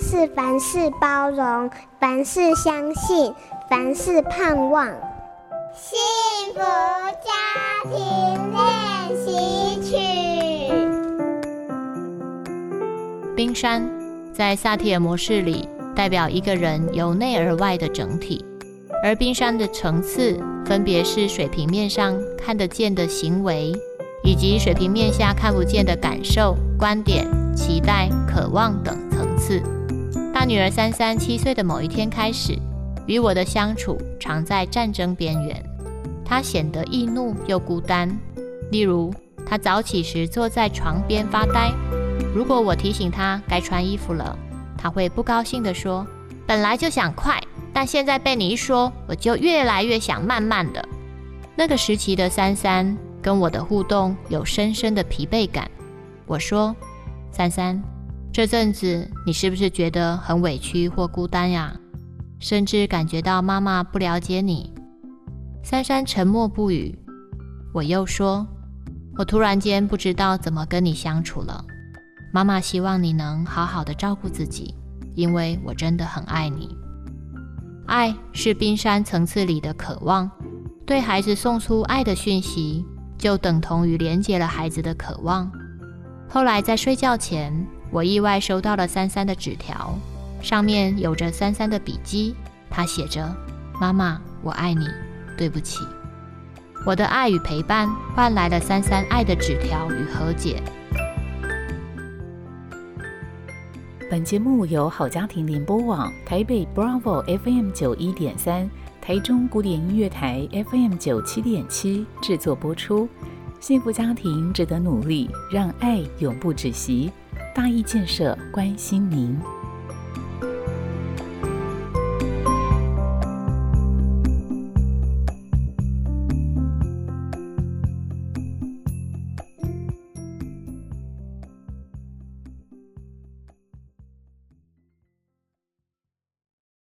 是凡事包容，凡事相信，凡事盼望。幸福家庭练习曲。冰山在萨提尔模式里，代表一个人由内而外的整体，而冰山的层次分别是水平面上看得见的行为，以及水平面下看不见的感受、观点、期待、渴望等层次。大女儿三三七岁的某一天开始，与我的相处常在战争边缘。她显得易怒又孤单。例如，她早起时坐在床边发呆。如果我提醒她该穿衣服了，她会不高兴地说：“本来就想快，但现在被你一说，我就越来越想慢慢的。”那个时期的三三跟我的互动有深深的疲惫感。我说：“三三，这阵子你是不是觉得很委屈或孤单呀？甚至感觉到妈妈不了解你？”珊珊沉默不语。我又说：“我突然间不知道怎么跟你相处了。妈妈希望你能好好的照顾自己，因为我真的很爱你。爱是冰山层次里的渴望，对孩子送出爱的讯息，就等同于连接了孩子的渴望。后来在睡觉前，我意外收到了三三的纸条，上面有着三三的笔迹，他写着：‘妈妈，我爱你。’”对不起，我的爱与陪伴换来了三三爱的纸条与和解。本节目由好家庭联播网台北 Bravo FM 九一点三、台中古典音乐台 FM 九七点七制作播出。幸福家庭值得努力，让爱永不止息。大义建设关心您。